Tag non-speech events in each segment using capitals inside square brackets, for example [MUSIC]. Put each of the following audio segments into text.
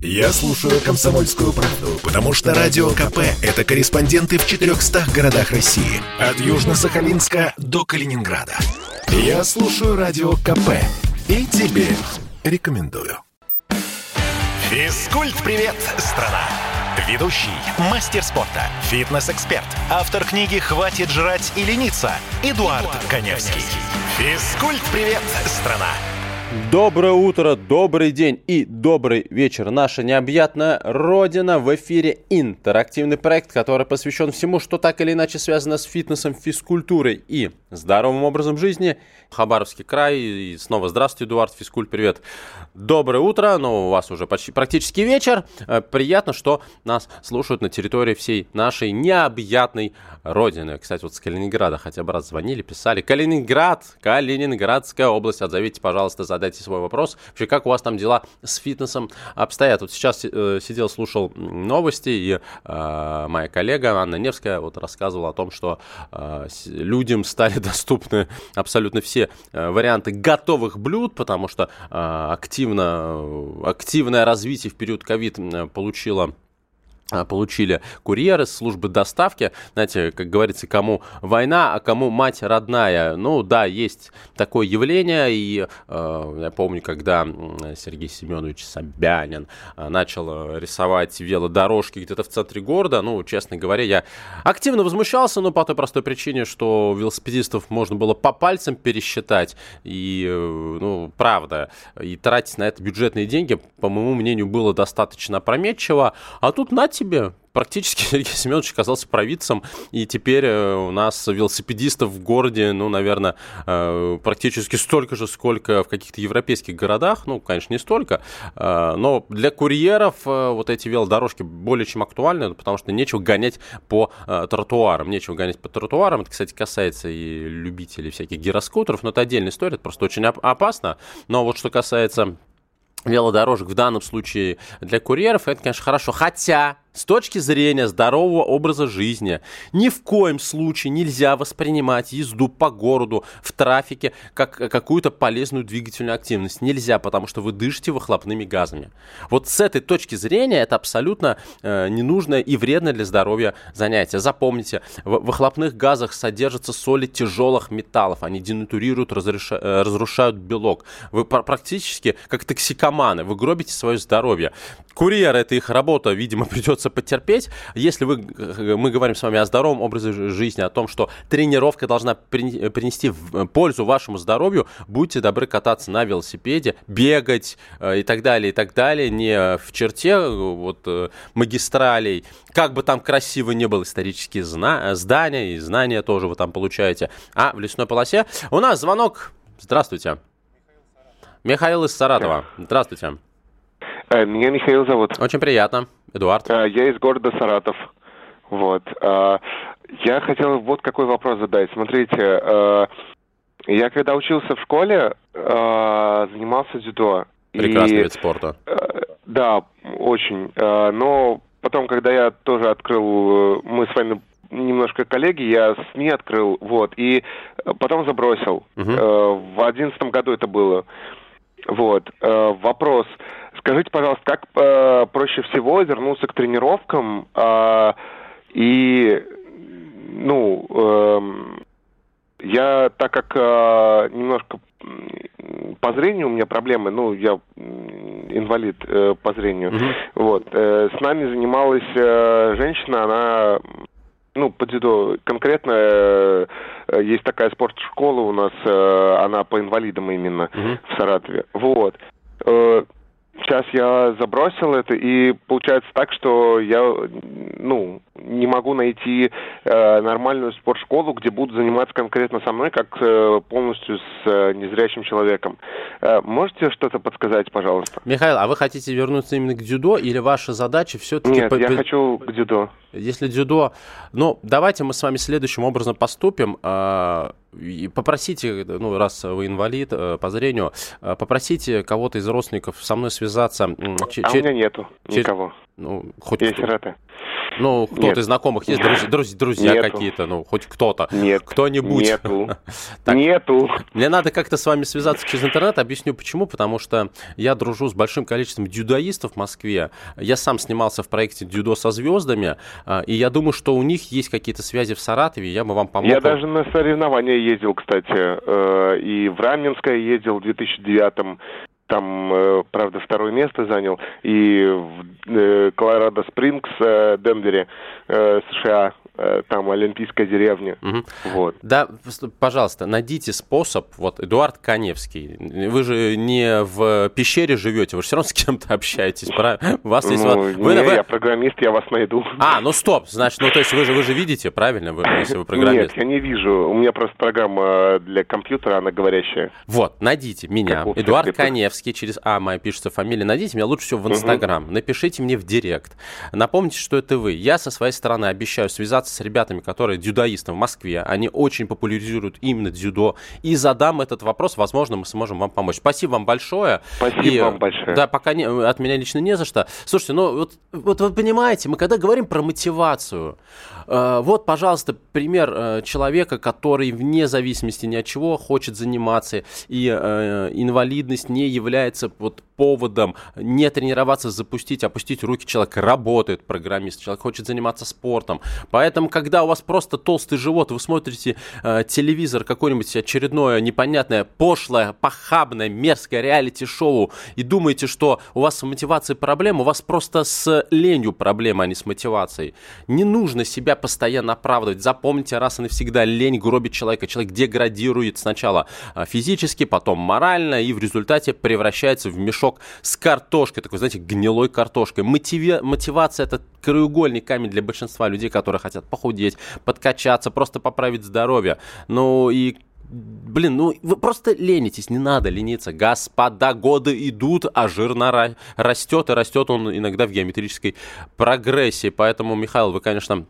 Я слушаю «Комсомольскую правду», потому что «Радио КП» — это корреспонденты в 400 городах России. От Южно-Сахалинска до Калининграда. Я слушаю «Радио КП» и тебе рекомендую. Физкульт-привет, страна! Ведущий, мастер спорта, фитнес-эксперт, автор книги «Хватит жрать и лениться» Эдуард, Эдуард Коневский. Физкульт-привет, страна! Доброе утро, добрый день и добрый вечер. Наша необъятная Родина в эфире интерактивный проект, который посвящен всему, что так или иначе связано с фитнесом, физкультурой и здоровым образом жизни. Хабаровский край. И снова здравствуйте, Эдуард Физкульт, привет. Доброе утро, но у вас уже почти практически вечер. Э, приятно, что нас слушают на территории всей нашей необъятной Родины. Кстати, вот с Калининграда хотя бы раз звонили, писали. Калининград, Калининградская область. Отзовите, пожалуйста, задайте свой вопрос. Вообще, как у вас там дела с фитнесом обстоят? Вот сейчас э, сидел, слушал новости, и э, моя коллега Анна Невская вот рассказывала о том, что э, людям стали [LAUGHS] доступны абсолютно все э, варианты готовых блюд, потому что э, активно, активное развитие в период ковид получило а, получили курьеры службы доставки. Знаете, как говорится, кому война, а кому мать родная. Ну да, есть такое явление. И э, я помню, когда Сергей Семенович Собянин э, начал рисовать велодорожки где-то в центре города, ну, честно говоря, я активно возмущался, но по той простой причине, что велосипедистов можно было по пальцам пересчитать. И, э, ну, правда, и тратить на это бюджетные деньги, по моему мнению, было достаточно опрометчиво. А тут, на тебе, практически [LAUGHS] Сергей Семенович оказался провидцем, и теперь э, у нас велосипедистов в городе, ну, наверное, э, практически столько же, сколько в каких-то европейских городах, ну, конечно, не столько, э, но для курьеров вот эти велодорожки более чем актуальны, потому что нечего гонять по тротуарам, нечего гонять по тротуарам, это, кстати, касается и любителей всяких гироскутеров, но это отдельная история, это просто очень опасно, но вот что касается велодорожек в данном случае для курьеров, это, конечно, хорошо. Хотя с точки зрения здорового образа жизни ни в коем случае нельзя воспринимать езду по городу в трафике как какую-то полезную двигательную активность. Нельзя, потому что вы дышите выхлопными газами. Вот с этой точки зрения это абсолютно э, ненужное и вредное для здоровья занятие. Запомните, в выхлопных газах содержатся соли тяжелых металлов. Они денатурируют, разреша, э, разрушают белок. Вы практически как токсикоманы. Вы гробите свое здоровье. Курьер – это их работа, видимо, придется придется потерпеть. Если вы, э, мы говорим с вами о здоровом образе жизни, о том, что тренировка должна принести э, пользу вашему здоровью, будьте добры кататься на велосипеде, бегать э, и так далее, и так далее, не в черте вот магистралей, как бы там красиво не было исторические зна- здания, и знания тоже вы там получаете, а в лесной полосе. У нас звонок. Здравствуйте. Михаил из Саратова. Здравствуйте. Меня Михаил зовут. Очень приятно. Эдуард? А, я из города Саратов. Вот. А, я хотел вот какой вопрос задать. Смотрите, а, я когда учился в школе, занимался дзюдо. Прекрасный и, вид спорта. Да, очень. Но потом, когда я тоже открыл, мы с вами немножко коллеги, я СМИ открыл, вот, и потом забросил. Угу. В одиннадцатом году это было. Вот. Вопрос. Скажите, пожалуйста, как э, проще всего вернуться к тренировкам э, и, ну, э, я, так как э, немножко по зрению у меня проблемы, ну, я инвалид э, по зрению, mm-hmm. вот, э, с нами занималась э, женщина, она ну, по дзюдо конкретно э, есть такая спортшкола у нас, э, она по инвалидам именно mm-hmm. в Саратове. Вот. Э, Сейчас я забросил это, и получается так, что я, ну, не могу найти э, нормальную спортшколу, где будут заниматься конкретно со мной, как э, полностью с э, незрячим человеком. Э, можете что-то подсказать, пожалуйста? Михаил, а вы хотите вернуться именно к дзюдо, или ваша задача все-таки... Нет, по- я хочу к дзюдо. Если дзюдо... Ну, давайте мы с вами следующим образом поступим. Э, и попросите, ну, раз вы инвалид э, по зрению, э, попросите кого-то из родственников со мной связаться. А у меня нету никого. Ну, хоть Я сирота. Ну, кто-то из знакомых есть, [LAUGHS] друзья, друзья, друзья какие-то, ну, хоть кто-то. Нет. Кто-нибудь. Нету. [LAUGHS] так, Нету. Мне надо как-то с вами связаться через интернет. Объясню почему. Потому что я дружу с большим количеством дюдоистов в Москве. Я сам снимался в проекте «Дюдо со звездами». А, и я думаю, что у них есть какие-то связи в Саратове. Я бы вам помог. Я даже на соревнования ездил, кстати. Э, и в Раменское ездил в 2009 там, э, правда, второе место занял, и в э, Колорадо Спрингс, Денвере, США Э, там олимпийская деревня. Угу. Вот. Да, пожалуйста, найдите способ. Вот Эдуард Коневский, вы же не в пещере живете, вы же все равно с кем-то общаетесь, правильно? У вас есть ну, вы, не, вы... я программист, я вас найду. А, ну стоп, значит, ну то есть вы же вы же видите, правильно, вы, если вы программист? Нет, я не вижу. У меня просто программа для компьютера, она говорящая. Вот, найдите меня, Эдуард Коневский, через А моя пишется фамилия, найдите меня лучше всего в Инстаграм, угу. напишите мне в Директ, напомните, что это вы. Я со своей стороны обещаю связаться с ребятами, которые дзюдоисты в Москве. Они очень популяризируют именно дзюдо. И задам этот вопрос, возможно, мы сможем вам помочь. Спасибо вам большое. Спасибо и, вам большое. Да, пока не, от меня лично не за что. Слушайте, ну вот, вот вы понимаете, мы когда говорим про мотивацию, вот, пожалуйста, пример э, человека, который вне зависимости ни от чего хочет заниматься, и э, инвалидность не является вот поводом не тренироваться, запустить, опустить руки. Человек работает, программист, человек хочет заниматься спортом. Поэтому, когда у вас просто толстый живот, вы смотрите э, телевизор, какое-нибудь очередное непонятное, пошлое, похабное, мерзкое реалити-шоу и думаете, что у вас с мотивацией проблема, у вас просто с ленью проблема, а не с мотивацией. Не нужно себя постоянно оправдывать. Запомните раз и навсегда, лень гробит человека. Человек деградирует сначала э, физически, потом морально и в результате превращается в мешок с картошкой, такой, знаете, гнилой картошкой. Мотиви... Мотивация – это краеугольный камень для большинства людей, которые хотят похудеть, подкачаться, просто поправить здоровье. Ну и Блин, ну вы просто ленитесь, не надо лениться. Господа, годы идут, а жир на растет, и растет он иногда в геометрической прогрессии. Поэтому, Михаил, вы, конечно,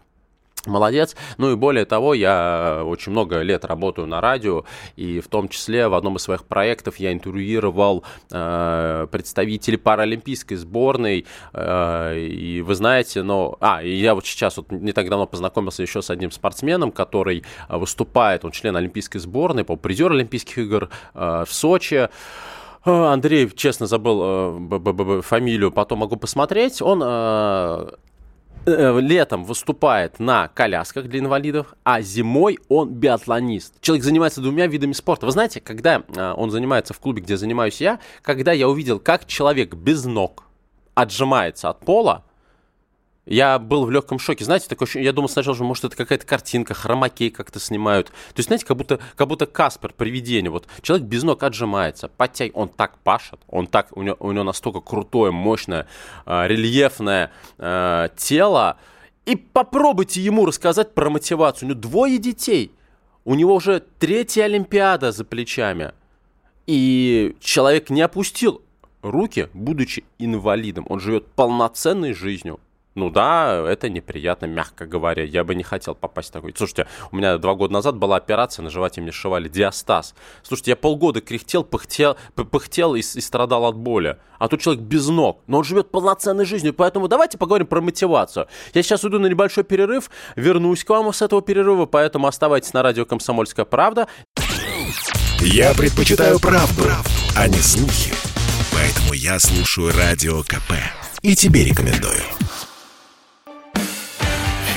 Молодец. Ну и более того, я очень много лет работаю на радио, и в том числе в одном из своих проектов я интервьюировал э, представителей паралимпийской сборной. Э, и вы знаете, ну... А, и я вот сейчас вот не так давно познакомился еще с одним спортсменом, который выступает, он член олимпийской сборной, по призер Олимпийских игр э, в Сочи. Э, Андрей, честно, забыл э, фамилию, потом могу посмотреть. Он Э, летом выступает на колясках для инвалидов, а зимой он биатлонист. Человек занимается двумя видами спорта. Вы знаете, когда э, он занимается в клубе, где занимаюсь я, когда я увидел, как человек без ног отжимается от пола, я был в легком шоке. Знаете, такое я думал сначала, что может это какая-то картинка, хромакей как-то снимают. То есть, знаете, как будто, как будто Каспер, привидение. Вот человек без ног отжимается, подтяг... он так пашет, он так, у него, у него настолько крутое, мощное, э, рельефное э, тело. И попробуйте ему рассказать про мотивацию. У него двое детей. У него уже третья Олимпиада за плечами. И человек не опустил руки, будучи инвалидом. Он живет полноценной жизнью. Ну да, это неприятно, мягко говоря. Я бы не хотел попасть в такой. Слушайте, у меня два года назад была операция, на животе мне сшивали диастаз. Слушайте, я полгода кряхтел, пыхтел, пыхтел и, и страдал от боли. А тут человек без ног, но он живет полноценной жизнью. Поэтому давайте поговорим про мотивацию. Я сейчас уйду на небольшой перерыв, вернусь к вам с этого перерыва, поэтому оставайтесь на радио «Комсомольская правда». Я предпочитаю правду, правду, а не слухи. Поэтому я слушаю Радио КП. И тебе рекомендую.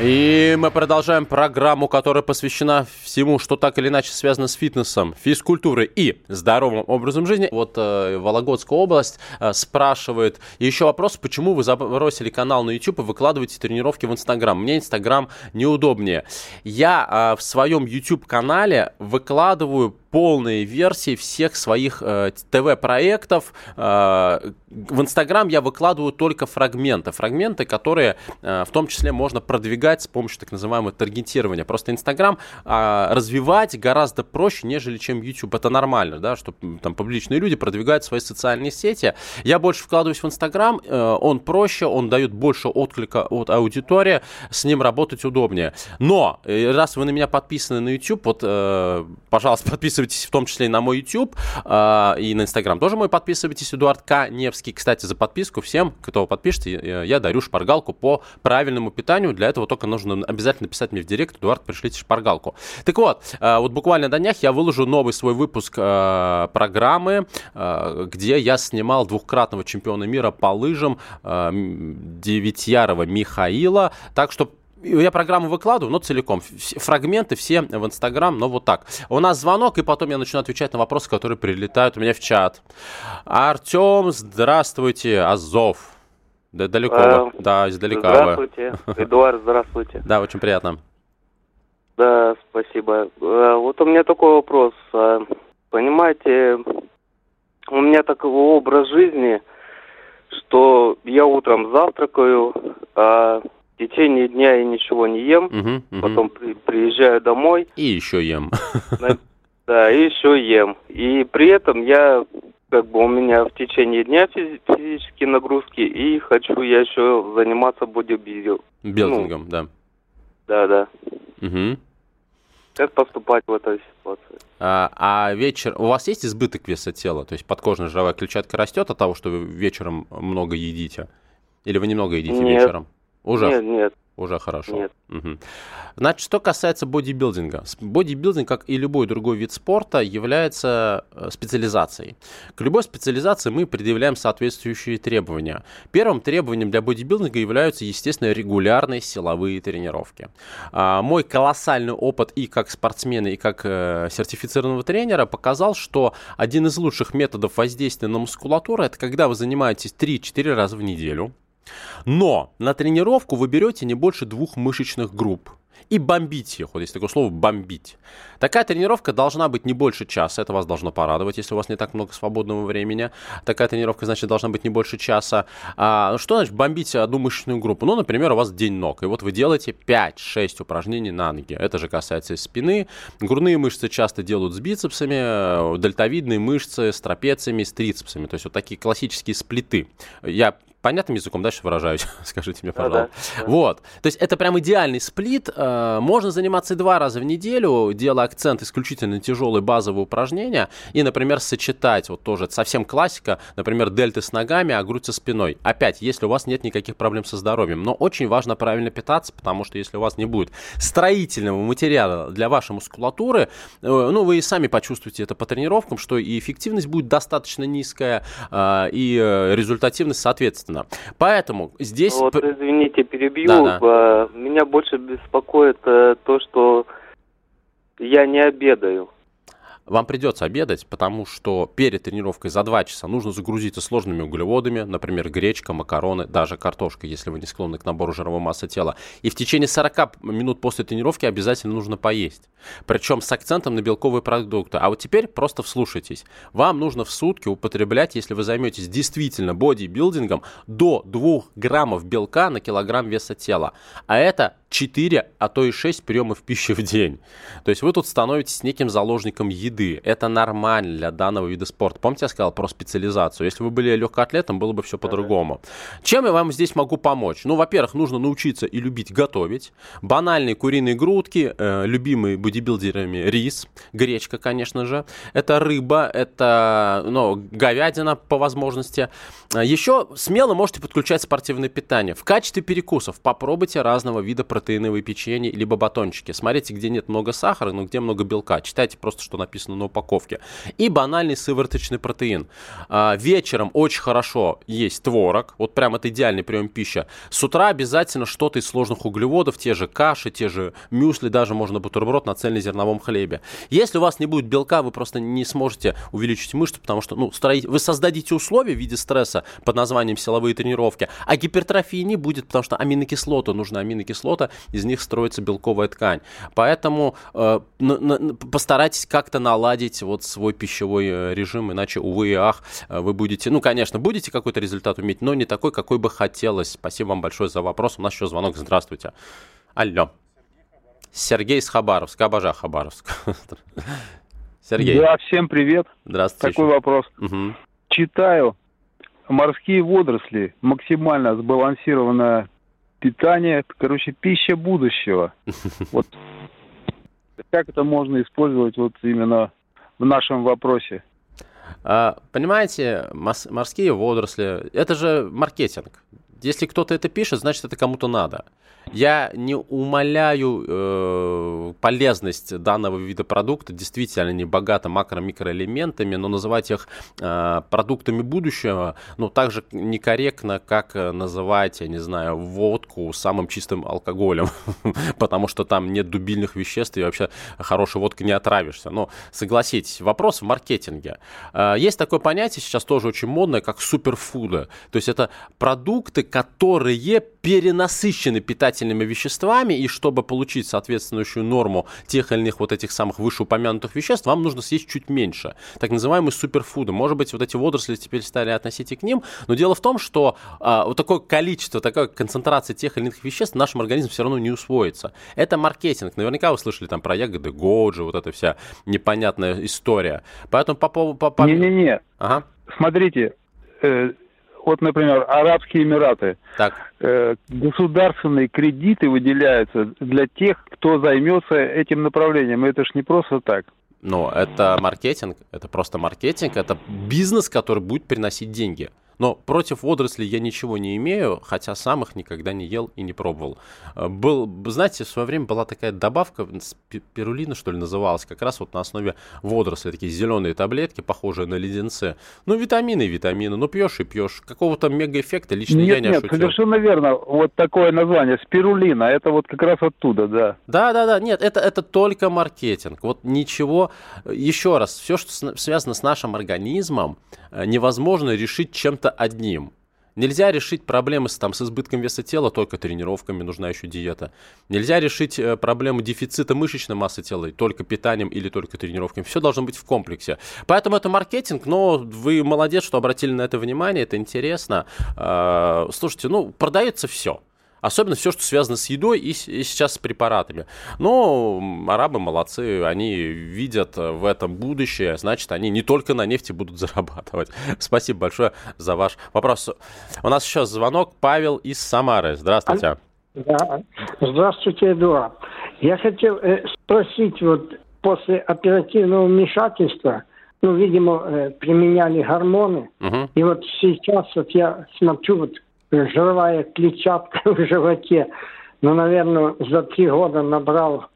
И мы продолжаем программу, которая посвящена всему, что так или иначе связано с фитнесом, физкультурой и здоровым образом жизни. Вот э, Вологодская область э, спрашивает еще вопрос, почему вы забросили канал на YouTube и выкладываете тренировки в Инстаграм. Мне Инстаграм неудобнее. Я э, в своем YouTube канале выкладываю полные версии всех своих э, ТВ-проектов. Э, в Инстаграм я выкладываю только фрагменты. Фрагменты, которые э, в том числе можно продвигать с помощью так называемого таргетирования. Просто Инстаграм э, развивать гораздо проще, нежели чем YouTube. Это нормально, да, что там публичные люди продвигают свои социальные сети. Я больше вкладываюсь в Инстаграм, э, он проще, он дает больше отклика от аудитории, с ним работать удобнее. Но, э, раз вы на меня подписаны на YouTube, вот, э, пожалуйста, [LAUGHS] подписывайтесь в том числе и на мой YouTube, э, и на Инстаграм тоже мой подписывайтесь, Эдуард К. Невский. Кстати, за подписку всем, кто подпишется, я дарю шпаргалку по правильному питанию. Для этого только нужно обязательно писать мне в директ, Эдуард, пришлите шпаргалку. Так вот, вот буквально на днях я выложу новый свой выпуск программы, где я снимал двухкратного чемпиона мира по лыжам Девятьярова Михаила. Так что я программу выкладываю, но целиком. Фрагменты все в Инстаграм, но вот так. У нас звонок, и потом я начну отвечать на вопросы, которые прилетают у меня в чат. Артем, здравствуйте, Азов. Да, далеко, а, да, издалека. Здравствуйте, [LAUGHS] Эдуард, здравствуйте. Да, очень приятно. Да, спасибо. Э, вот у меня такой вопрос. А, понимаете, у меня такой образ жизни, что я утром завтракаю, а в течение дня я ничего не ем, угу, угу. потом при, приезжаю домой. И еще ем. [LAUGHS] да, и еще ем. И при этом я, как бы у меня в течение дня физи- физические нагрузки, и хочу я еще заниматься бодибилдингом. Билдингом, ну, да. Да, да. Угу. Как поступать в этой ситуации? А, а вечер... У вас есть избыток веса тела? То есть подкожная жировая клетчатка растет от того, что вы вечером много едите? Или вы немного едите Нет. вечером? Уже? Нет, нет. Уже хорошо. Нет. Угу. Значит, что касается бодибилдинга. Бодибилдинг, как и любой другой вид спорта, является э, специализацией. К любой специализации мы предъявляем соответствующие требования. Первым требованием для бодибилдинга являются, естественно, регулярные силовые тренировки. А, мой колоссальный опыт и как спортсмена, и как э, сертифицированного тренера показал, что один из лучших методов воздействия на мускулатуру это когда вы занимаетесь 3-4 раза в неделю но на тренировку вы берете не больше двух мышечных групп и бомбить их. Вот есть такое слово «бомбить». Такая тренировка должна быть не больше часа. Это вас должно порадовать, если у вас не так много свободного времени. Такая тренировка, значит, должна быть не больше часа. А, что значит бомбить одну мышечную группу? Ну, например, у вас день ног. И вот вы делаете 5-6 упражнений на ноги. Это же касается и спины. Грудные мышцы часто делают с бицепсами, дельтовидные мышцы с трапециями, с трицепсами. То есть вот такие классические сплиты. Я понятным языком дальше выражаюсь, [LAUGHS] скажите мне, пожалуйста. Да, да. Вот, то есть это прям идеальный сплит. Э, можно заниматься два раза в неделю, делая акцент исключительно на тяжелые базовые упражнения и, например, сочетать, вот тоже совсем классика, например, дельты с ногами, а грудь со спиной. Опять, если у вас нет никаких проблем со здоровьем. Но очень важно правильно питаться, потому что если у вас не будет строительного материала для вашей мускулатуры, э, ну, вы и сами почувствуете это по тренировкам, что и эффективность будет достаточно низкая, э, и результативность соответственно естественно. Поэтому здесь... Вот, извините, перебью. Да, да. Меня больше беспокоит э, то, что я не обедаю вам придется обедать, потому что перед тренировкой за 2 часа нужно загрузиться сложными углеводами, например, гречка, макароны, даже картошка, если вы не склонны к набору жировой массы тела. И в течение 40 минут после тренировки обязательно нужно поесть. Причем с акцентом на белковые продукты. А вот теперь просто вслушайтесь. Вам нужно в сутки употреблять, если вы займетесь действительно бодибилдингом, до 2 граммов белка на килограмм веса тела. А это 4, а то и 6 приемов пищи в день. То есть вы тут становитесь неким заложником еды. Это нормально для данного вида спорта. Помните, я сказал про специализацию? Если вы были легкоатлетом, было бы все по-другому. Чем я вам здесь могу помочь? Ну, во-первых, нужно научиться и любить готовить. Банальные куриные грудки, э, любимые бодибилдерами рис, гречка, конечно же. Это рыба, это ну, говядина по возможности. Еще смело можете подключать спортивное питание. В качестве перекусов попробуйте разного вида протеинов протеиновые печенье, либо батончики. Смотрите, где нет много сахара, но где много белка. Читайте просто, что написано на упаковке. И банальный сывороточный протеин. А, вечером очень хорошо есть творог. Вот прям это идеальный прием пищи. С утра обязательно что-то из сложных углеводов, те же каши, те же мюсли, даже можно бутерброд на цельнозерновом хлебе. Если у вас не будет белка, вы просто не сможете увеличить мышцы, потому что ну, строить... вы создадите условия в виде стресса под названием силовые тренировки, а гипертрофии не будет, потому что аминокислоты, нужна аминокислота, из них строится белковая ткань. Поэтому э, постарайтесь как-то наладить вот свой пищевой э, режим, иначе, увы и ах, э, вы будете, ну, конечно, будете какой-то результат уметь, но не такой, какой бы хотелось. Спасибо вам большое за вопрос. У нас еще звонок. Здравствуйте. Алло. Сергей из Хабаровска. Обожаю Хабаровск. [LAUGHS] Сергей. Да, всем привет. Здравствуйте. Такой вопрос. Угу. Читаю. Морские водоросли. Максимально сбалансированное питание. Короче, пища будущего. [LAUGHS] Вот как это можно использовать вот именно в нашем вопросе? А, понимаете, морские водоросли, это же маркетинг. Если кто-то это пишет, значит это кому-то надо. Я не умаляю э, полезность данного вида продукта, действительно они богаты макро-микроэлементами, но называть их э, продуктами будущего, ну, так же некорректно, как называть, я не знаю, водку самым чистым алкоголем, [LAUGHS] потому что там нет дубильных веществ, и вообще хорошей водкой не отравишься. Но согласитесь, вопрос в маркетинге. Э, есть такое понятие сейчас тоже очень модное, как суперфуды. То есть это продукты, которые перенасыщены питательными веществами, и чтобы получить соответствующую норму тех или иных вот этих самых вышеупомянутых веществ, вам нужно съесть чуть меньше. Так называемые суперфуды. Может быть, вот эти водоросли теперь стали относить и к ним, но дело в том, что а, вот такое количество, такая концентрация тех или иных веществ в нашем организме все равно не усвоится. Это маркетинг. Наверняка вы слышали там про ягоды Годжи, вот эта вся непонятная история. Поэтому по поводу... По, по... Не-не-не. Ага. Смотрите, э, вот, например, Арабские Эмираты. Так. Э, государственные кредиты выделяются для тех, кто займется этим направлением. Это ж не просто так. Но это маркетинг, это просто маркетинг, это бизнес, который будет приносить деньги. Но против водорослей я ничего не имею, хотя сам их никогда не ел и не пробовал. Э, был, знаете, в свое время была такая добавка, пирулина, что ли, называлась, как раз вот на основе водорослей, такие зеленые таблетки, похожие на леденцы. Ну, витамины и витамины, ну, пьешь и пьешь. Какого-то мегаэффекта лично нет, я не нет, ощутил. Совершенно верно. Вот такое название, спирулина, это вот как раз оттуда, да. Да, да, да, нет, это, это только маркетинг. Вот ничего, еще раз, все, что связано с нашим организмом, э, невозможно решить чем-то чем-то одним. Нельзя решить проблемы с, там, с избытком веса тела только тренировками, нужна еще диета. Нельзя решить э, проблему дефицита мышечной массы тела только питанием или только тренировками. Все должно быть в комплексе. Поэтому это маркетинг, но вы молодец, что обратили на это внимание, это интересно. Э, слушайте, ну, продается все. Особенно все, что связано с едой и, и сейчас с препаратами. Но арабы молодцы, они видят в этом будущее, значит, они не только на нефти будут [LAUGHS] зарабатывать. Спасибо большое за ваш вопрос. У нас еще звонок. Павел из Самары. Здравствуйте. Да. Здравствуйте, Эдуард. Я хотел э, спросить, вот после оперативного вмешательства, ну, видимо, э, применяли гормоны, угу. и вот сейчас вот я смотрю, вот жировая клетчатка [LAUGHS] в животе. Ну, наверное, за три года набрал,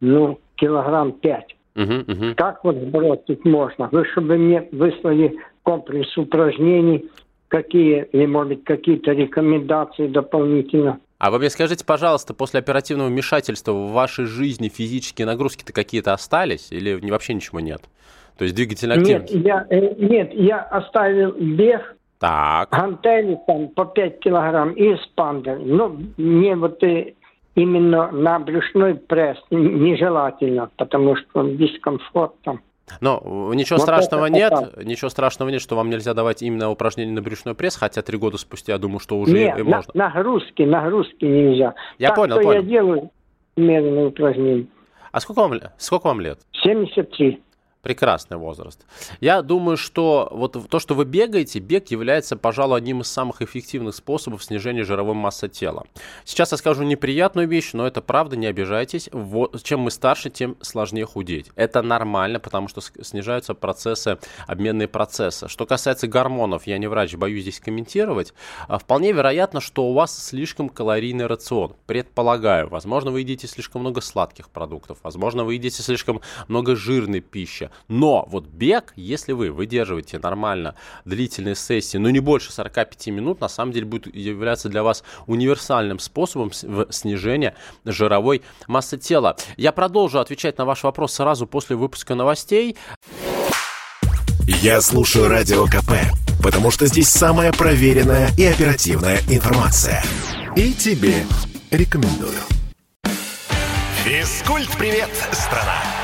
ну, килограмм пять. Uh-huh. Как вот сбросить можно? Вы чтобы мне выслали комплекс упражнений, какие, или, может быть, какие-то рекомендации дополнительно. А вы мне скажите, пожалуйста, после оперативного вмешательства в вашей жизни физические нагрузки-то какие-то остались или вообще ничего нет? То есть двигательная активность? Нет, я, э, нет, я оставил бег, так. Гантели там по 5 килограмм и спандер. Ну, мне вот и именно на брюшной пресс нежелательно, потому что дискомфорт там. Но ничего вот страшного нет, так. ничего страшного нет, что вам нельзя давать именно упражнения на брюшной пресс, хотя три года спустя, я думаю, что уже нет, и, и на, можно. нагрузки, нагрузки нельзя. Я так, понял, понял. я делаю умеренные упражнения. А сколько вам, сколько вам лет? 73. Прекрасный возраст. Я думаю, что вот то, что вы бегаете, бег является, пожалуй, одним из самых эффективных способов снижения жировой массы тела. Сейчас я скажу неприятную вещь, но это правда, не обижайтесь. Вот, чем мы старше, тем сложнее худеть. Это нормально, потому что снижаются процессы, обменные процессы. Что касается гормонов, я не врач, боюсь здесь комментировать. А вполне вероятно, что у вас слишком калорийный рацион. Предполагаю, возможно, вы едите слишком много сладких продуктов, возможно, вы едите слишком много жирной пищи. Но вот бег, если вы выдерживаете нормально длительные сессии, но не больше 45 минут, на самом деле будет являться для вас универсальным способом снижения жировой массы тела. Я продолжу отвечать на ваш вопрос сразу после выпуска новостей. Я слушаю Радио КП, потому что здесь самая проверенная и оперативная информация. И тебе рекомендую. Физкульт-привет, страна!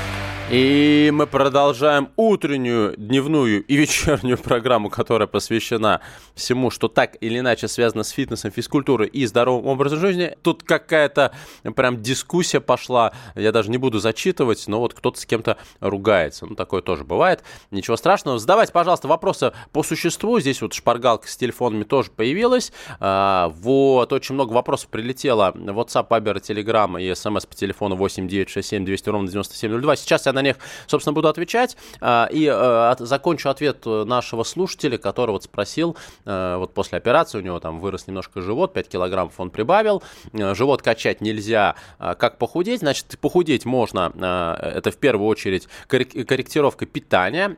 И мы продолжаем утреннюю, дневную и вечернюю программу, которая посвящена всему, что так или иначе связано с фитнесом, физкультурой и здоровым образом жизни. Тут какая-то прям дискуссия пошла, я даже не буду зачитывать, но вот кто-то с кем-то ругается. Ну, такое тоже бывает. Ничего страшного. Задавайте, пожалуйста, вопросы по существу. Здесь вот шпаргалка с телефонами тоже появилась. А, вот, очень много вопросов прилетело. WhatsApp, Viber, Telegram и смс по телефону 8967 200 ровно 9702. Сейчас я на них, собственно, буду отвечать. А, и э, закончу ответ нашего слушателя, который вот спросил, э, вот после операции у него там вырос немножко живот, 5 килограммов он прибавил. Э, живот качать нельзя. А как похудеть? Значит, похудеть можно, это в первую очередь корректировка питания.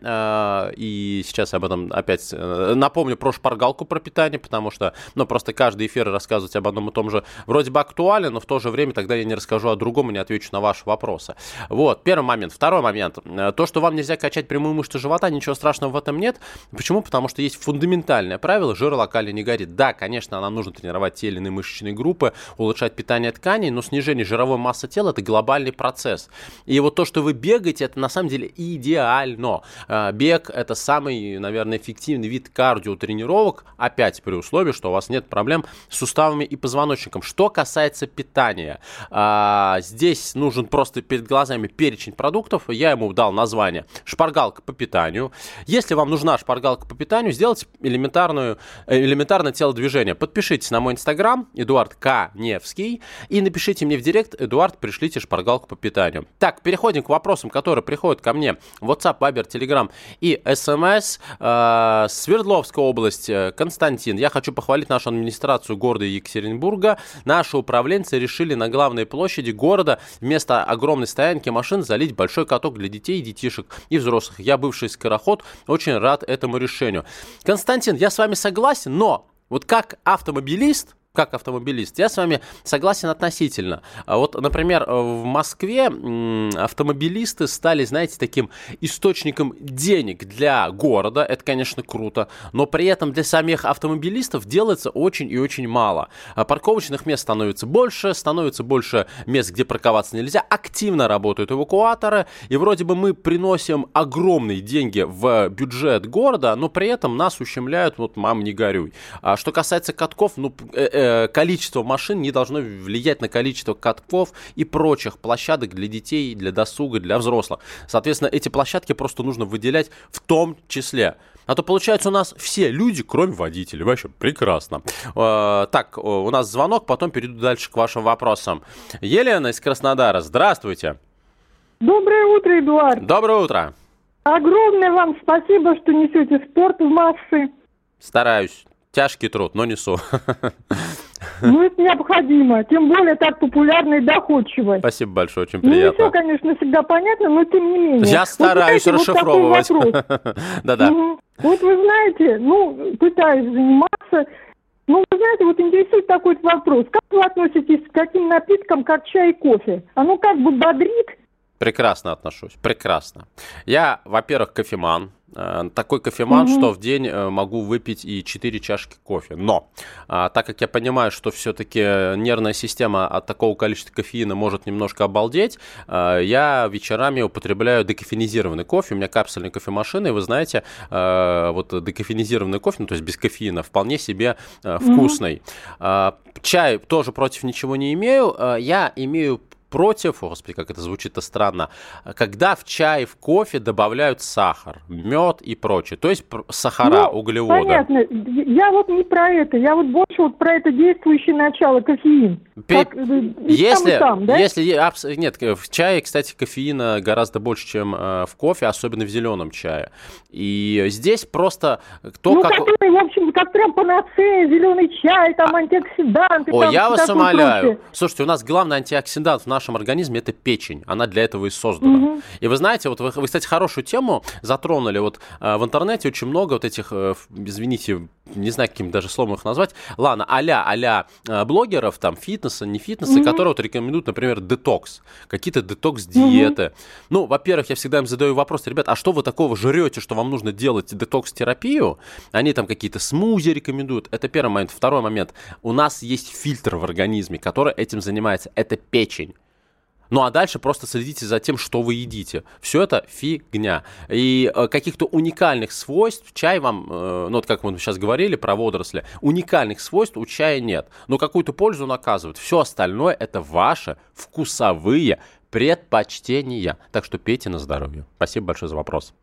И сейчас об этом опять напомню про шпаргалку про питание, потому что, ну, просто каждый эфир рассказывать об одном и том же вроде бы актуален, но в то же время тогда я не расскажу о другом и не отвечу на ваши вопросы. Вот, первый момент. Второй момент. Э, то, что вам нельзя качать прямую мышцу живота, ничего страшного в этом нет. Почему? Потому что есть фундаментальное правило, жир локально не горит. Да, конечно, нам нужно тренировать те или иные мышечные группы, улучшать питание тканей, но снижение жировой массы тела – это глобальный процесс. И вот то, что вы бегаете, это на самом деле идеально. Э, бег – это самый, наверное, эффективный вид кардиотренировок, опять при условии, что у вас нет проблем с суставами и позвоночником. Что касается питания, э, здесь нужен просто перед глазами перечень продуктов, продуктов, я ему дал название «Шпаргалка по питанию». Если вам нужна шпаргалка по питанию, сделайте элементарную, э, элементарное телодвижение. Подпишитесь на мой инстаграм, Эдуард К. Невский, и напишите мне в директ, Эдуард, пришлите шпаргалку по питанию. Так, переходим к вопросам, которые приходят ко мне. WhatsApp, Viber, Telegram и SMS. Э, Свердловская область, э, Константин. Я хочу похвалить нашу администрацию города Екатеринбурга. Наши управленцы решили на главной площади города вместо огромной стоянки машин залить большой большой каток для детей, детишек и взрослых. Я бывший скороход, очень рад этому решению. Константин, я с вами согласен, но вот как автомобилист, как автомобилист, я с вами согласен относительно. А вот, например, в Москве автомобилисты стали, знаете, таким источником денег для города. Это, конечно, круто. Но при этом для самих автомобилистов делается очень и очень мало. А парковочных мест становится больше, становится больше мест, где парковаться нельзя. Активно работают эвакуаторы. И вроде бы мы приносим огромные деньги в бюджет города, но при этом нас ущемляют, вот, мам, не горюй. А что касается катков, ну, э, э Э, количество машин не должно влиять на количество катков и прочих площадок для детей, для досуга, для взрослых. Соответственно, эти площадки просто нужно выделять в том числе. А то получается у нас все люди, кроме водителей. Вообще прекрасно. Э, так, у нас звонок, потом перейду дальше к вашим вопросам. Елена из Краснодара, здравствуйте. Доброе утро, Эдуард. Доброе утро. Огромное вам спасибо, что несете спорт в массы. Стараюсь. Тяжкий труд, но несу. [LAUGHS] [LAUGHS] Ну, это необходимо. Тем более так популярно и доходчиво. Спасибо большое, очень приятно. Не все, конечно, всегда понятно, но тем не менее. Я стараюсь вот, расшифровывать. [LAUGHS] Да-да. Вот вы знаете, ну, пытаюсь заниматься. Ну, вы знаете, вот интересует такой вопрос. Как вы относитесь к таким напиткам, как чай и кофе? Оно как бы бодрит? Прекрасно отношусь, прекрасно. Я, во-первых, кофеман, такой кофеман, mm-hmm. что в день э, могу выпить и 4 чашки кофе. Но, а, так как я понимаю, что все-таки нервная система от такого количества кофеина может немножко обалдеть, а, я вечерами употребляю декофенизированный кофе. У меня капсульная кофемашина, и вы знаете, а, вот декофенизированный кофе, ну, то есть без кофеина, вполне себе а, вкусный. Mm-hmm. А, чай тоже против ничего не имею. А, я имею против, о, господи, как это звучит-то странно, когда в чай, в кофе добавляют сахар, мед и прочее, то есть сахара, ну, углеводы. Понятно, я вот не про это, я вот больше вот про это действующее начало, кофеин. Пи- как, э, если, там, там, да? если, нет, в чае, кстати, кофеина гораздо больше, чем э, в кофе, особенно в зеленом чае. И здесь просто кто ну, как... который, в общем, как прям панацея, зеленый чай, там антиоксиданты. О, там, я вас умоляю. Слушайте, у нас главный антиоксидант в нашем организме это печень. Она для этого и создана. Угу. И вы знаете, вот вы, вы, кстати, хорошую тему затронули. Вот э, в интернете очень много вот этих, э, извините, не знаю, каким даже словом их назвать. Ладно, а-ля, а-ля э, блогеров, там, фитнеса, не фитнеса, mm которые вот рекомендуют, например, детокс. Какие-то детокс-диеты. mm Ну, во-первых, я всегда им задаю вопрос, ребят, а что вы такого жрете, что вам нужно делать детокс-терапию? Они там какие-то смузи рекомендуют. Это первый момент. Второй момент. У нас есть фильтр в организме, который этим занимается. Это печень. Ну а дальше просто следите за тем, что вы едите. Все это фигня. И э, каких-то уникальных свойств чай вам, э, ну вот как мы сейчас говорили про водоросли, уникальных свойств у чая нет. Но какую-то пользу он оказывает. Все остальное это ваши вкусовые предпочтения. Так что пейте на здоровье. Спасибо большое за вопрос.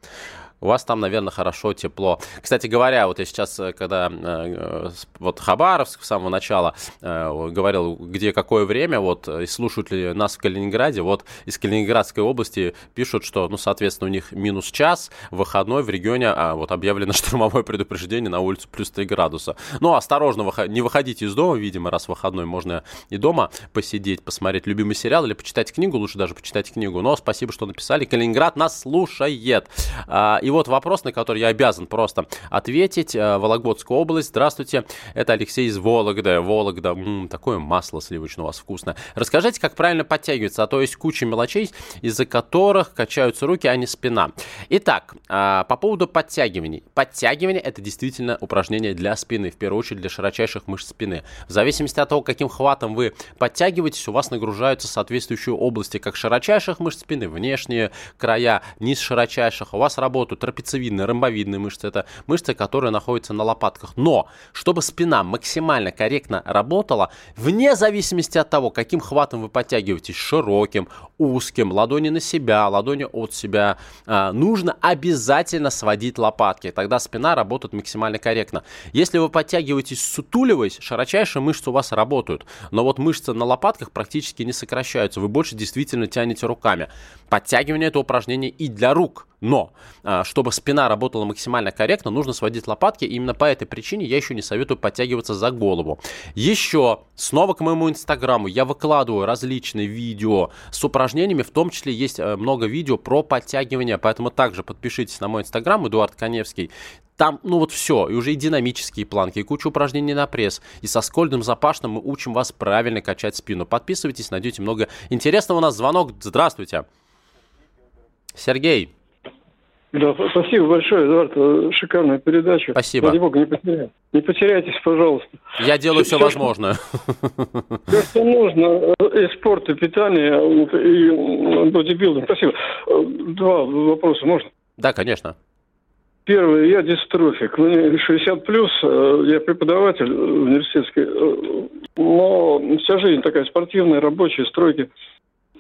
У вас там, наверное, хорошо, тепло. Кстати говоря, вот я сейчас, э, когда э, вот Хабаровск с самого начала э, говорил, где какое время, вот, и слушают ли нас в Калининграде, вот из Калининградской области пишут, что, ну, соответственно, у них минус час, выходной в регионе, а вот объявлено [LAUGHS] штурмовое предупреждение на улицу плюс 3 градуса. Ну, осторожно, не выходите из дома, видимо, раз выходной можно и дома посидеть, посмотреть любимый сериал или почитать книгу, лучше даже почитать книгу. Но спасибо, что написали. Калининград нас слушает. А, и вот вопрос, на который я обязан просто ответить. Э, Вологодская область, здравствуйте. Это Алексей из Вологды. Вологда, м-м, такое масло сливочное у вас вкусно. Расскажите, как правильно подтягиваться, а то есть куча мелочей, из-за которых качаются руки, а не спина. Итак, а, по поводу подтягиваний. Подтягивание это действительно упражнение для спины, в первую очередь для широчайших мышц спины. В зависимости от того, каким хватом вы подтягиваетесь, у вас нагружаются соответствующие области, как широчайших мышц спины, внешние края, низ широчайших. У вас работают трапециевидные, ромбовидные мышцы. Это мышцы, которые находятся на лопатках. Но, чтобы спина максимально корректно работала, вне зависимости от того, каким хватом вы подтягиваетесь, широким, узким, ладони на себя, ладони от себя, а, нужно обязательно сводить лопатки. Тогда спина работает максимально корректно. Если вы подтягиваетесь сутуливаясь, широчайшие мышцы у вас работают. Но вот мышцы на лопатках практически не сокращаются. Вы больше действительно тянете руками. Подтягивание это упражнение и для рук. Но, а, чтобы спина работала максимально корректно, нужно сводить лопатки. И именно по этой причине я еще не советую подтягиваться за голову. Еще, снова к моему инстаграму, я выкладываю различные видео с упражнениями. В том числе есть э, много видео про подтягивания. Поэтому также подпишитесь на мой инстаграм, Эдуард Коневский. Там, ну вот все, и уже и динамические планки, и куча упражнений на пресс. И со Скольдом Запашным мы учим вас правильно качать спину. Подписывайтесь, найдете много интересного. У нас звонок. Здравствуйте. Сергей. Да, спасибо большое, Эдуард. Э, шикарная передача. Спасибо. Ради бога, не, потеряй, не потеряйтесь, пожалуйста. Я делаю все, все возможное. Все, что нужно. Э, и спорт, и питание, и бодибилдинг. Спасибо. Э, два вопроса можно? Да, конечно. Первый, я дистрофик. Мне 60 плюс, я преподаватель университетский, но вся жизнь такая спортивная, рабочая, стройки.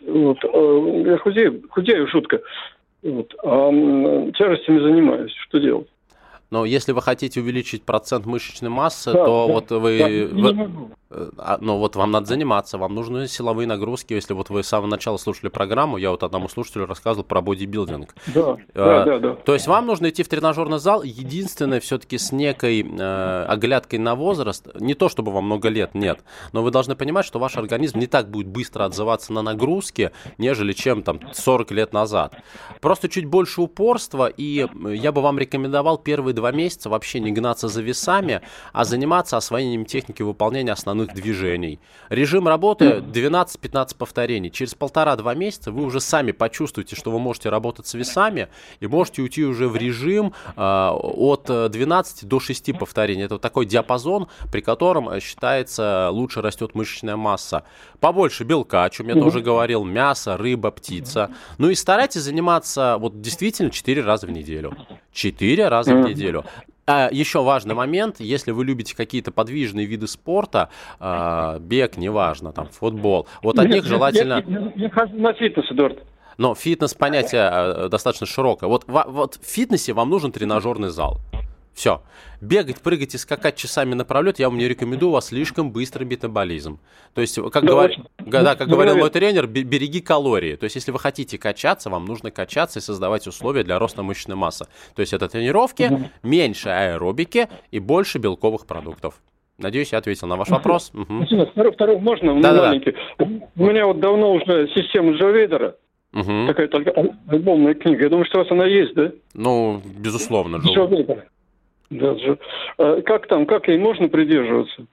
Вот. Я худею, худею, шутка. Вот. А тяжестями занимаюсь. Что делать? Но если вы хотите увеличить процент мышечной массы, да, то да, вот вы, да, вы Э, а, ну вот вам надо заниматься, вам нужны силовые нагрузки. Если вот вы с самого начала слушали программу, я вот одному слушателю рассказывал про бодибилдинг. Да, а, да, да, да. То есть вам нужно идти в тренажерный зал, единственное все-таки с некой э, оглядкой на возраст, не то чтобы вам много лет, нет, но вы должны понимать, что ваш организм не так будет быстро отзываться на нагрузки, нежели чем там 40 лет назад. Просто чуть больше упорства, и я бы вам рекомендовал первые два месяца вообще не гнаться за весами, а заниматься освоением техники выполнения основных движений. Режим работы 12-15 повторений. Через полтора-два месяца вы уже сами почувствуете, что вы можете работать с весами и можете уйти уже в режим э, от 12 до 6 повторений. Это вот такой диапазон, при котором э, считается лучше растет мышечная масса. Побольше белка, о чем я тоже говорил, мясо, рыба, птица. Ну и старайтесь заниматься вот действительно 4 раза в неделю. 4 раза в неделю. А еще важный момент, если вы любите какие-то подвижные виды спорта, э, бег, неважно, там, футбол, вот от них желательно... На фитнес, Эдуард. Но фитнес понятие э, достаточно широкое. Вот, вот в фитнесе вам нужен тренажерный зал. Все. Бегать, прыгать и скакать часами напролет я вам не рекомендую, у вас слишком быстрый метаболизм. То есть, как, да, говор... да, как говорил мой тренер, береги калории. То есть, если вы хотите качаться, вам нужно качаться и создавать условия для роста мышечной массы. То есть, это тренировки, угу. меньше аэробики и больше белковых продуктов. Надеюсь, я ответил на ваш вопрос. Угу. Второй, второй можно да, маленький? Да. У меня вот давно уже система Джо Вейдера. Угу. Такая только альбомная книга. Я думаю, что у вас она есть, да? Ну, безусловно. Джо. Да, а как там, как ей можно придерживаться?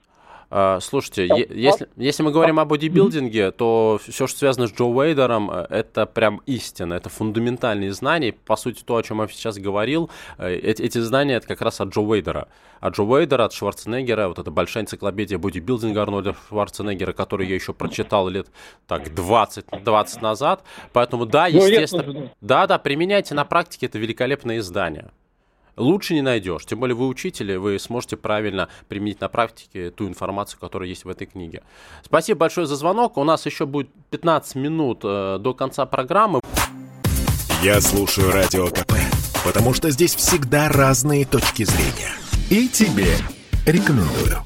А, слушайте, если, если мы говорим о бодибилдинге, то все, что связано с Джо Уэйдером, э, это прям истина, это фундаментальные знания. По сути, то, о чем я сейчас говорил, э, эти, эти знания это как раз от Джо Уэйдера. От Джо Уэйдера, от Шварценеггера, вот эта большая энциклопедия бодибилдинга Арнольда Шварценеггера, которую я еще прочитал лет так 20, 20 назад. Поэтому да, ну, естественно, да, да, применяйте на практике, это великолепное издание лучше не найдешь. Тем более вы учители, вы сможете правильно применить на практике ту информацию, которая есть в этой книге. Спасибо большое за звонок. У нас еще будет 15 минут э, до конца программы. Я слушаю Радио КП, потому что здесь всегда разные точки зрения. И тебе рекомендую.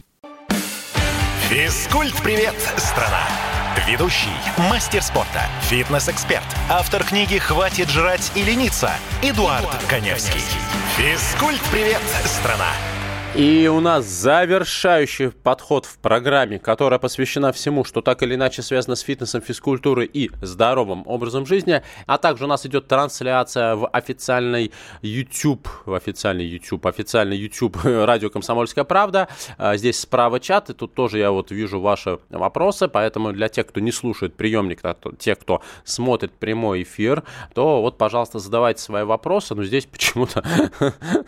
Физкульт-привет, страна! Ведущий, мастер спорта, фитнес-эксперт, автор книги «Хватит жрать и лениться» Эдуард, Эдуард Коневский. Физкульт-привет, страна! И у нас завершающий подход в программе, которая посвящена всему, что так или иначе связано с фитнесом, физкультурой и здоровым образом жизни. А также у нас идет трансляция в официальный YouTube, в официальный YouTube, официальный YouTube [LAUGHS] радио «Комсомольская правда». А, здесь справа чат, и тут тоже я вот вижу ваши вопросы, поэтому для тех, кто не слушает приемник, а те, кто смотрит прямой эфир, то вот, пожалуйста, задавайте свои вопросы. Но здесь [LAUGHS] почему-то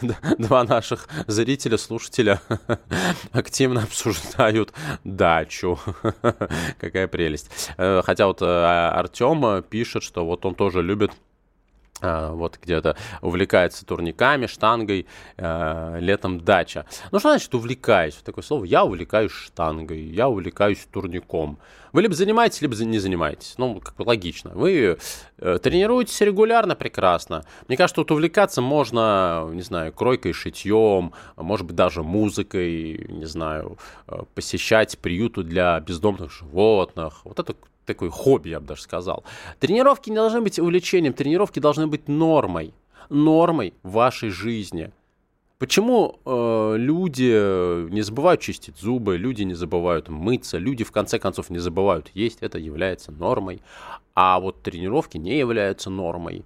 [LAUGHS] два наших зрителя слушают слушателя [LAUGHS] активно обсуждают дачу. [LAUGHS] Какая прелесть. Э, хотя вот э, Артем пишет, что вот он тоже любит вот где-то увлекается турниками, штангой, э, летом дача. Ну, что значит увлекаюсь? Такое слово. Я увлекаюсь штангой, я увлекаюсь турником. Вы либо занимаетесь, либо не занимаетесь. Ну, как бы логично. Вы э, тренируетесь регулярно, прекрасно. Мне кажется, тут увлекаться можно, не знаю, кройкой, шитьем, может быть, даже музыкой, не знаю, э, посещать приюты для бездомных животных. Вот это такое хобби, я бы даже сказал. Тренировки не должны быть увлечением, тренировки должны быть нормой. Нормой вашей жизни – Почему э, люди не забывают чистить зубы, люди не забывают мыться, люди в конце концов не забывают есть, это является нормой, а вот тренировки не являются нормой.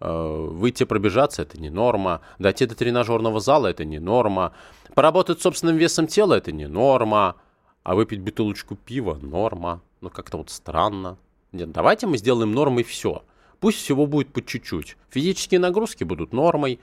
Э, выйти пробежаться это не норма, дойти до тренажерного зала это не норма, поработать собственным весом тела это не норма, а выпить бутылочку пива норма. Ну как-то вот странно. Нет, давайте мы сделаем нормой все. Пусть всего будет по чуть-чуть. Физические нагрузки будут нормой,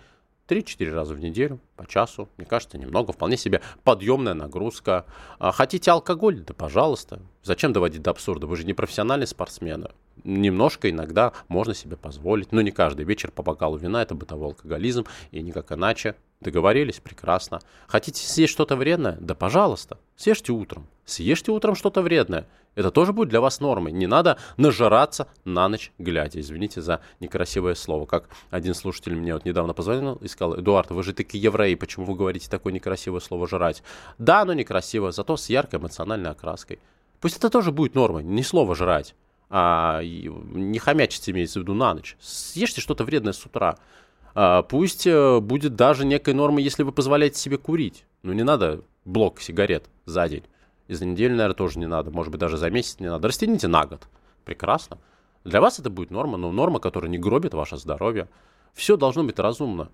3-4 раза в неделю, по часу. Мне кажется, немного, вполне себе подъемная нагрузка. А хотите алкоголь? Да пожалуйста. Зачем доводить до абсурда? Вы же не профессиональный спортсмен. Немножко иногда можно себе позволить. Но не каждый вечер по бокалу вина это бытовой алкоголизм и никак иначе. Договорились? Прекрасно. Хотите съесть что-то вредное? Да пожалуйста. Съешьте утром. Съешьте утром что-то вредное. Это тоже будет для вас нормой. Не надо нажираться на ночь глядя. Извините за некрасивое слово. Как один слушатель мне вот недавно позвонил и сказал, Эдуард, вы же таки еврей, почему вы говорите такое некрасивое слово «жрать»? Да, оно некрасиво, зато с яркой эмоциональной окраской. Пусть это тоже будет нормой, не слово «жрать», а не хомячить имеется в виду на ночь. Съешьте что-то вредное с утра. А, пусть э, будет даже некой нормой, если вы позволяете себе курить. Ну, не надо блок сигарет за день. И за неделю, наверное, тоже не надо. Может быть, даже за месяц не надо. Растяните на год. Прекрасно. Для вас это будет норма, но норма, которая не гробит ваше здоровье. Все должно быть разумно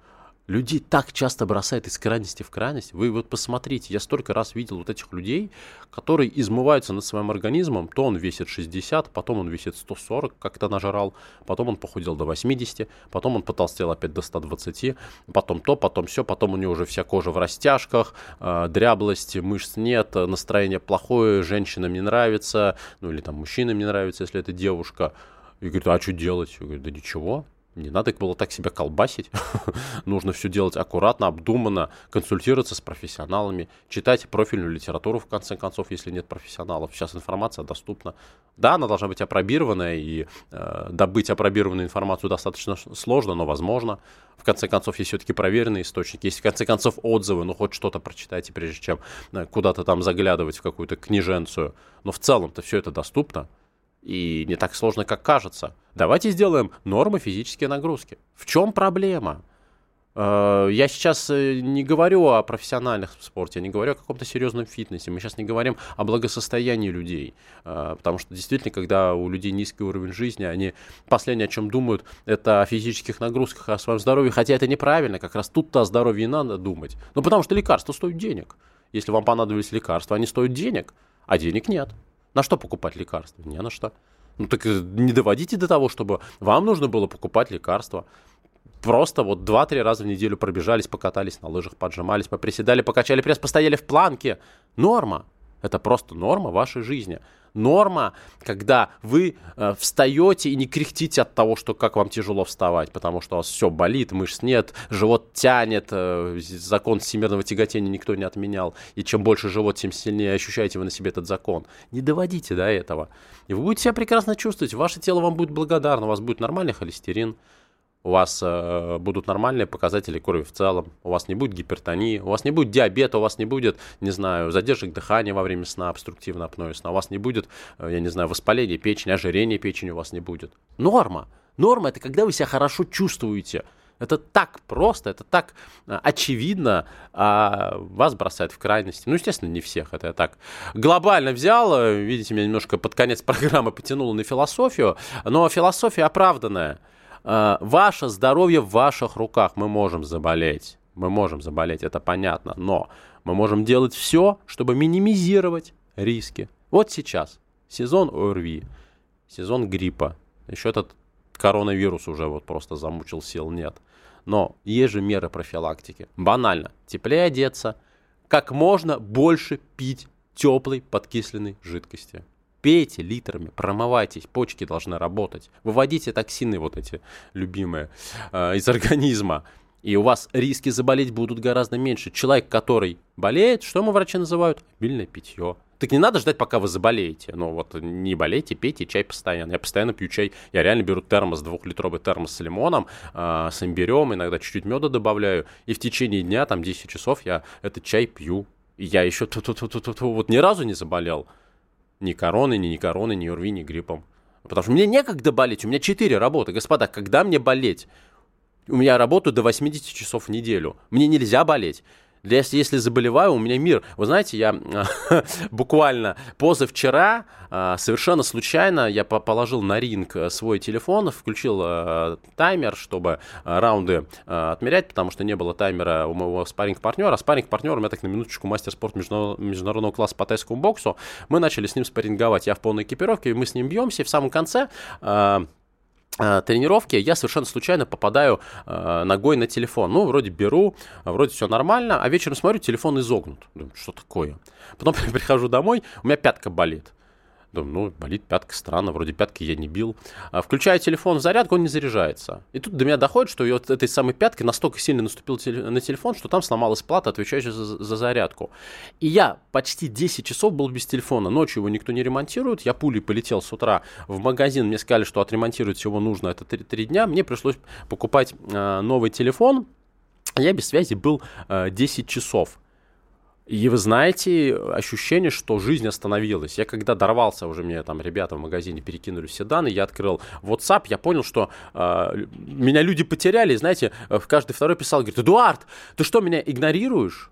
людей так часто бросает из крайности в крайность. Вы вот посмотрите, я столько раз видел вот этих людей, которые измываются над своим организмом. То он весит 60, потом он весит 140, как-то нажрал, потом он похудел до 80, потом он потолстел опять до 120, потом то, потом все, потом у него уже вся кожа в растяжках, э, дряблость, мышц нет, настроение плохое, женщинам не нравится, ну или там мужчинам не нравится, если это девушка. И говорит, а что делать? Я говорю, да ничего, Не надо было так себя колбасить. [LAUGHS] Нужно все делать аккуратно, обдуманно, консультироваться с профессионалами, читать профильную литературу, в конце концов, если нет профессионалов. Сейчас информация доступна. Да, она должна быть опробированная, и э, добыть опробированную информацию достаточно сложно, но возможно. В конце концов, есть все-таки проверенные источники, есть в конце концов отзывы, ну хоть что-то прочитайте, прежде чем э, куда-то там заглядывать в какую-то книженцию. Но в целом-то все это доступно и не так сложно, как кажется. Давайте сделаем нормы физические нагрузки. В чем проблема? Э, я сейчас э, не говорю о профессиональных спорте, я не говорю о каком-то серьезном фитнесе, мы сейчас не говорим о благосостоянии людей, э, потому что действительно, когда у людей низкий уровень жизни, они последнее, о чем думают, это о физических нагрузках, о своем здоровье, хотя это неправильно, как раз тут-то о здоровье надо думать. Ну, потому что лекарства стоят денег. Если вам понадобились лекарства, они стоят денег, а денег нет. На что покупать лекарства? Не на что. Ну так э, не доводите до того, чтобы вам нужно было покупать лекарства. Просто вот 2-3 раза в неделю пробежались, покатались на лыжах, поджимались, поприседали, покачали пресс, постояли в планке. Норма. Это просто норма вашей жизни норма, когда вы э, встаете и не кряхтите от того, что как вам тяжело вставать, потому что у вас все болит, мышц нет, живот тянет, э, закон всемирного тяготения никто не отменял, и чем больше живот, тем сильнее ощущаете вы на себе этот закон. Не доводите до этого. И вы будете себя прекрасно чувствовать, ваше тело вам будет благодарно, у вас будет нормальный холестерин, у вас э, будут нормальные показатели крови в целом, у вас не будет гипертонии, у вас не будет диабета, у вас не будет, не знаю, задержек дыхания во время сна, обструктивно апноэ сна, у вас не будет, э, я не знаю, воспаления печени, ожирения печени у вас не будет. Норма. Норма – это когда вы себя хорошо чувствуете. Это так просто, это так э, очевидно, а вас бросает в крайности. Ну, естественно, не всех, это я так глобально взял. Э, видите, меня немножко под конец [LAUGHS] программы потянуло на философию, но философия оправданная – Э, ваше здоровье в ваших руках. Мы можем заболеть. Мы можем заболеть, это понятно. Но мы можем делать все, чтобы минимизировать риски. Вот сейчас сезон ОРВИ, сезон гриппа. Еще этот коронавирус уже вот просто замучил, сил нет. Но есть же меры профилактики. Банально. Теплее одеться, как можно больше пить теплой подкисленной жидкости. Пейте литрами, промывайтесь, почки должны работать. Выводите токсины вот эти любимые э, из организма. И у вас риски заболеть будут гораздо меньше. Человек, который болеет, что ему врачи называют? Обильное питье. Так не надо ждать, пока вы заболеете. Ну вот не болейте, пейте чай постоянно. Я постоянно пью чай. Я реально беру термос, двухлитровый термос с лимоном, э, с имбирем, иногда чуть-чуть меда добавляю. И в течение дня, там 10 часов, я этот чай пью. И я еще вот ни разу не заболел ни короны, ни ни короны, ни ОРВИ, ни гриппом. Потому что мне некогда болеть, у меня 4 работы. Господа, когда мне болеть? У меня работаю до 80 часов в неделю. Мне нельзя болеть. Если, если заболеваю, у меня мир. Вы знаете, я [LAUGHS] буквально позавчера а, совершенно случайно я положил на ринг э, свой телефон, включил э, таймер, чтобы э, раунды отмерять, потому что не было таймера у моего спарринг-партнера. Спарринг-партнер у меня так на минуточку мастер спорта международного класса по тайскому боксу. Мы начали с ним спарринговать. Я в полной экипировке, мы с ним бьемся, и в самом конце тренировки я совершенно случайно попадаю э, ногой на телефон. Ну, вроде беру, вроде все нормально, а вечером смотрю, телефон изогнут. Думаю, что такое? Потом [LAUGHS] прихожу домой, у меня пятка болит. Думаю, ну, болит пятка, странно, вроде пятки я не бил. А включаю телефон в зарядку, он не заряжается. И тут до меня доходит, что я вот этой самой пяткой настолько сильно наступил на телефон, что там сломалась плата, отвечающая за, за зарядку. И я почти 10 часов был без телефона. Ночью его никто не ремонтирует. Я пулей полетел с утра в магазин. Мне сказали, что отремонтировать всего нужно это 3, 3 дня. Мне пришлось покупать э, новый телефон. Я без связи был э, 10 часов. И вы знаете, ощущение, что жизнь остановилась. Я когда дорвался, уже мне там ребята в магазине перекинули все данные, я открыл WhatsApp, я понял, что э, меня люди потеряли. знаете, в каждый второй писал, говорит, Эдуард, ты что, меня игнорируешь?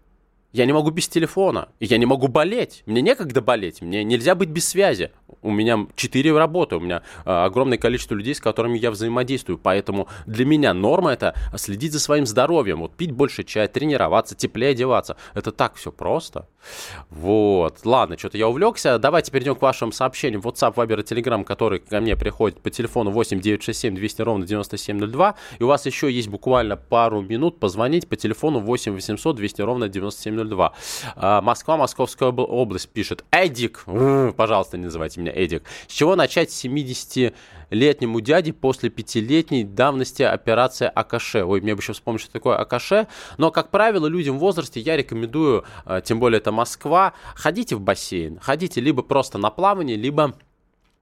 Я не могу без телефона, я не могу болеть, мне некогда болеть, мне нельзя быть без связи. У меня четыре работы, у меня э, огромное количество людей, с которыми я взаимодействую, поэтому для меня норма это следить за своим здоровьем, вот пить больше чая, тренироваться, теплее одеваться. Это так все просто. Вот, ладно, что-то я увлекся. Давайте перейдем к вашим сообщениям. WhatsApp, Viber и Telegram, которые ко мне приходят по телефону 8 967 200 ровно 9702. И у вас еще есть буквально пару минут позвонить по телефону 8 800 200 ровно 9702. 7702. А, Москва, Московская область пишет. Эдик, пожалуйста, не называйте меня Эдик. С чего начать 70-летнему дяде после пятилетней давности операции Акаше? Ой, мне бы еще вспомнить, что такое Акаше. Но, как правило, людям в возрасте я рекомендую, а, тем более это Москва, ходите в бассейн. Ходите либо просто на плавание, либо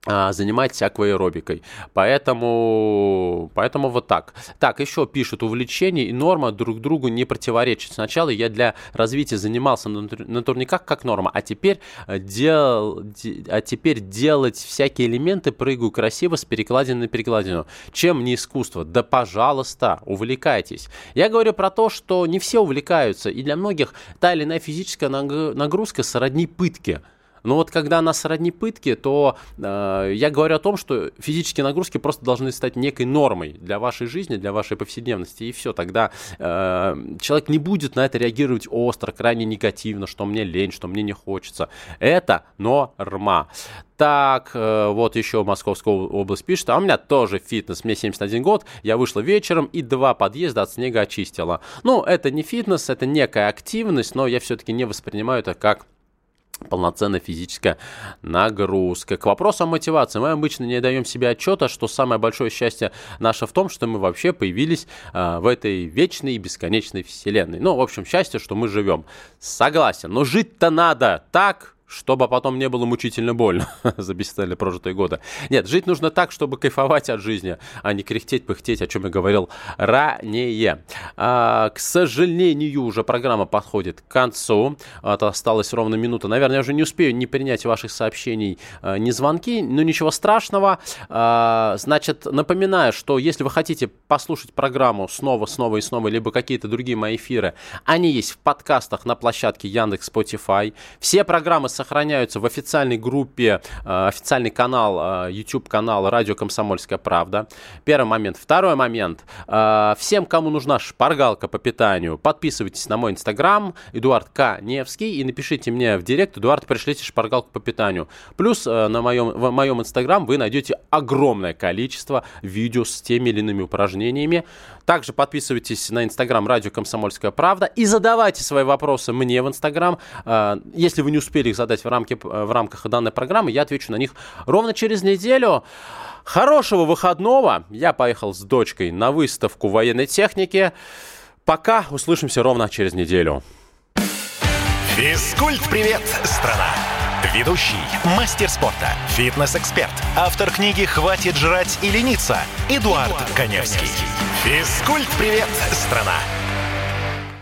а, занимайтесь акваэробикой. Поэтому, поэтому вот так. Так, еще пишут, увлечение и норма друг другу не противоречат. Сначала я для развития занимался на, турниках как норма, а теперь, э, дел, де, а теперь делать всякие элементы прыгаю красиво с перекладины на перекладину. Чем не искусство? Да пожалуйста, увлекайтесь. Я говорю про то, что не все увлекаются, и для многих та или иная физическая нагрузка сродни пытке. Но вот когда она сродни пытки, то э, я говорю о том, что физические нагрузки просто должны стать некой нормой для вашей жизни, для вашей повседневности, и все. Тогда э, человек не будет на это реагировать остро, крайне негативно, что мне лень, что мне не хочется. Это норма. Так, э, вот еще Московская область пишет, а у меня тоже фитнес, мне 71 год, я вышла вечером и два подъезда от снега очистила. Ну, это не фитнес, это некая активность, но я все-таки не воспринимаю это как полноценная физическая нагрузка. К вопросу о мотивации. Мы обычно не даем себе отчета, что самое большое счастье наше в том, что мы вообще появились э, в этой вечной и бесконечной вселенной. Ну, в общем, счастье, что мы живем. Согласен. Но жить-то надо так, чтобы потом не было мучительно больно [LAUGHS] за бесцельно прожитые годы. Нет, жить нужно так, чтобы кайфовать от жизни, а не кряхтеть, пыхтеть, о чем я говорил ранее. А, к сожалению, уже программа подходит к концу. Это осталась ровно минута. Наверное, я уже не успею не принять ваших сообщений, а, ни звонки, но ничего страшного. А, значит, напоминаю, что если вы хотите послушать программу снова, снова и снова, либо какие-то другие мои эфиры, они есть в подкастах на площадке Яндекс, Spotify. Все программы сохраняются в официальной группе, официальный канал, э, YouTube канал Радио Комсомольская правда. Первый момент. Второй момент. Всем, кому нужна шпаргалка по питанию, подписывайтесь на мой инстаграм, Эдуард К. Невский, и напишите мне в директ, Эдуард, пришлите шпаргалку по питанию. Плюс на моем, в моем инстаграм вы найдете огромное количество видео с теми или иными упражнениями. Также подписывайтесь на инстаграм Радио Комсомольская правда и задавайте свои вопросы мне в инстаграм. Если вы не успели их задать, в, рамке, в рамках данной программы, я отвечу на них ровно через неделю. Хорошего выходного. Я поехал с дочкой на выставку военной техники. Пока. Услышимся ровно через неделю. Физкульт-привет, страна! Ведущий, мастер спорта, фитнес-эксперт, автор книги «Хватит жрать и лениться» Эдуард, Эдуард Коневский. Физкульт-привет, страна!